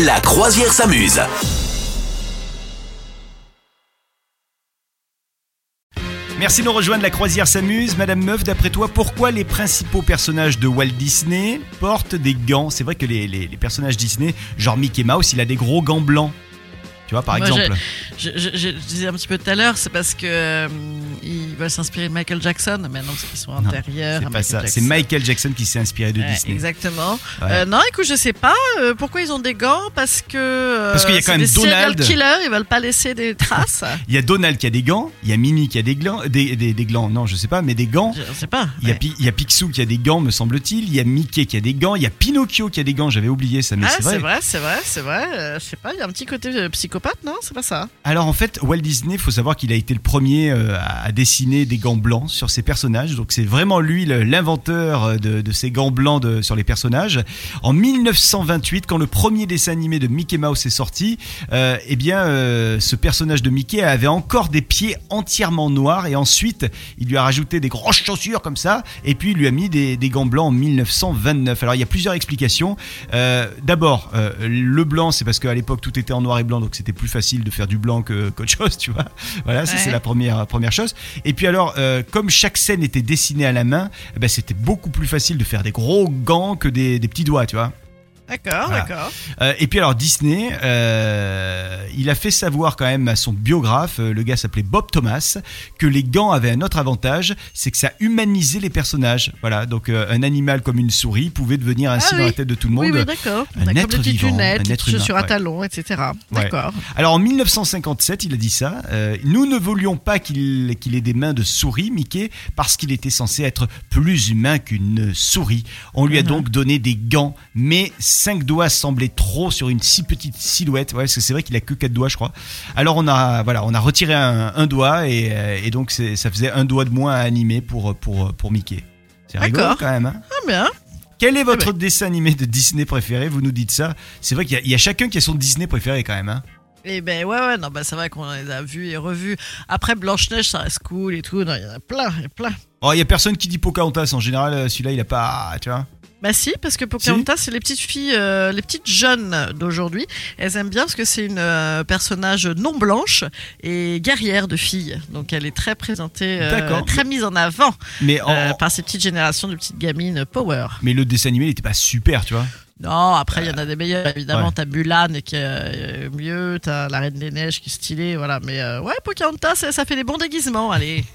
La croisière s'amuse. Merci de rejoindre, la croisière s'amuse. Madame Meuf, d'après toi, pourquoi les principaux personnages de Walt Disney portent des gants? C'est vrai que les, les- les personnages Disney, genre Mickey Mouse, il a des gros gants blancs. Tu vois, par Moi, exemple. Je, je- je- je disais un petit peu tout à l'heure, c'est parce que euh, ils veulent s'inspirer de Michael Jackson, mais non, parce qu'ils sont antérieurs. C'est Michael ça. Jackson. C'est Michael Jackson qui s'est inspiré de Ouais, Disney. Exactement. Ouais. Euh, non, écoute, je sais pas euh, pourquoi ils ont des gants, parce que Parce qu'il y a quand même Donald. killers, ils veulent pas laisser des traces. Il y a Donald qui a des gants, il y a Mimi qui a des glands, des, des, des glands, non, je sais pas, mais des gants. je sais pas. Il y, a ouais. Pi- il y a Picsou qui a des gants, me semble-t-il. Il y a Mickey qui a des gants. Il y a Pinocchio qui a des gants. J'avais oublié ça, mais Ah, c'est vrai. c'est vrai, c'est vrai, c'est vrai. Je sais pas, il y a un petit côté euh, non C'est pas ça. Alors en fait, Walt Disney, faut savoir qu'il a été le premier euh, à dessiner des gants blancs sur ses personnages. Donc c'est vraiment lui l'inventeur euh, de, ces gants blancs sur les personnages. En 1928, quand le premier dessin animé de Mickey Mouse est sorti, euh, eh bien ce personnage de Mickey avait encore des pieds entièrement noirs et ensuite il lui a rajouté des grosses chaussures comme ça et puis il lui a mis des, des gants blancs en 1929. Alors il y a plusieurs explications. D'abord, le blanc, c'est parce qu'à l'époque tout était en noir et blanc, donc c'était plus facile de faire du blanc que- qu'autre chose, tu vois. Voilà, ça Ouais. c'est la première première chose. Et puis alors, euh, comme chaque scène était dessinée à la main, eh ben, c'était beaucoup plus facile de faire des gros gants que des, des petits doigts, tu vois. D'accord, Voilà. d'accord. Euh, et puis alors Disney, euh, il a fait savoir quand même à son biographe, euh, le gars s'appelait Bob Thomas, que les gants avaient un autre avantage, c'est que ça humanisait les personnages. Voilà, donc euh, un animal comme une souris pouvait devenir ainsi Ah dans la tête de tout le monde. Oui, oui, d'accord. un D'accord, être vivant, un être humain, à ouais. talons, etc. Ouais. D'accord. Alors en 1957, il a dit ça. nous ne voulions pas qu'il ait des mains de souris, Mickey, parce qu'il était censé être plus humain qu'une souris. On lui a Mhm. donc donné des gants, mais cinq doigts semblaient trop sur une si petite silhouette. Ouais, parce que c'est vrai qu'il a que quatre doigts, je crois. Alors on a voilà, on a retiré un, un doigt et, euh, et donc c'est- ça faisait un doigt de moins à animer pour pour pour Mickey. C'est rigolo quand même. Hein Ah bien. Quel est votre Eh dessin animé de Disney préféré? Vous nous dites ça. C'est vrai qu'il y, a- il y a chacun qui a son Disney préféré quand même. Hein Et ben ouais, ouais, non, bah c'est vrai qu'on les a vus et revus. Après Blanche-Neige, ça reste cool et tout. Non, il y en a plein, il y en a plein. Oh, il y a personne qui dit Pocahontas en général. euh, Celui-là, il a pas, tu vois. Bah si, parce que Pocahontas, c'est les petites filles, euh, les petites jeunes d'aujourd'hui. Elles aiment bien parce que c'est une euh, personnage non blanche et guerrière de filles. Donc elle est très présentée, euh, très mise en avant Mais, en- par ces petites générations de petites gamines power. mais le dessin animé, il était pas super, tu vois. Non, après il y en a des meilleurs. Évidemment, Ouais. t'as Mulan qui est mieux, t'as la Reine des Neiges qui est stylée, voilà. Mais ouais, Pocahontas, ça, ça fait des bons déguisements. Allez.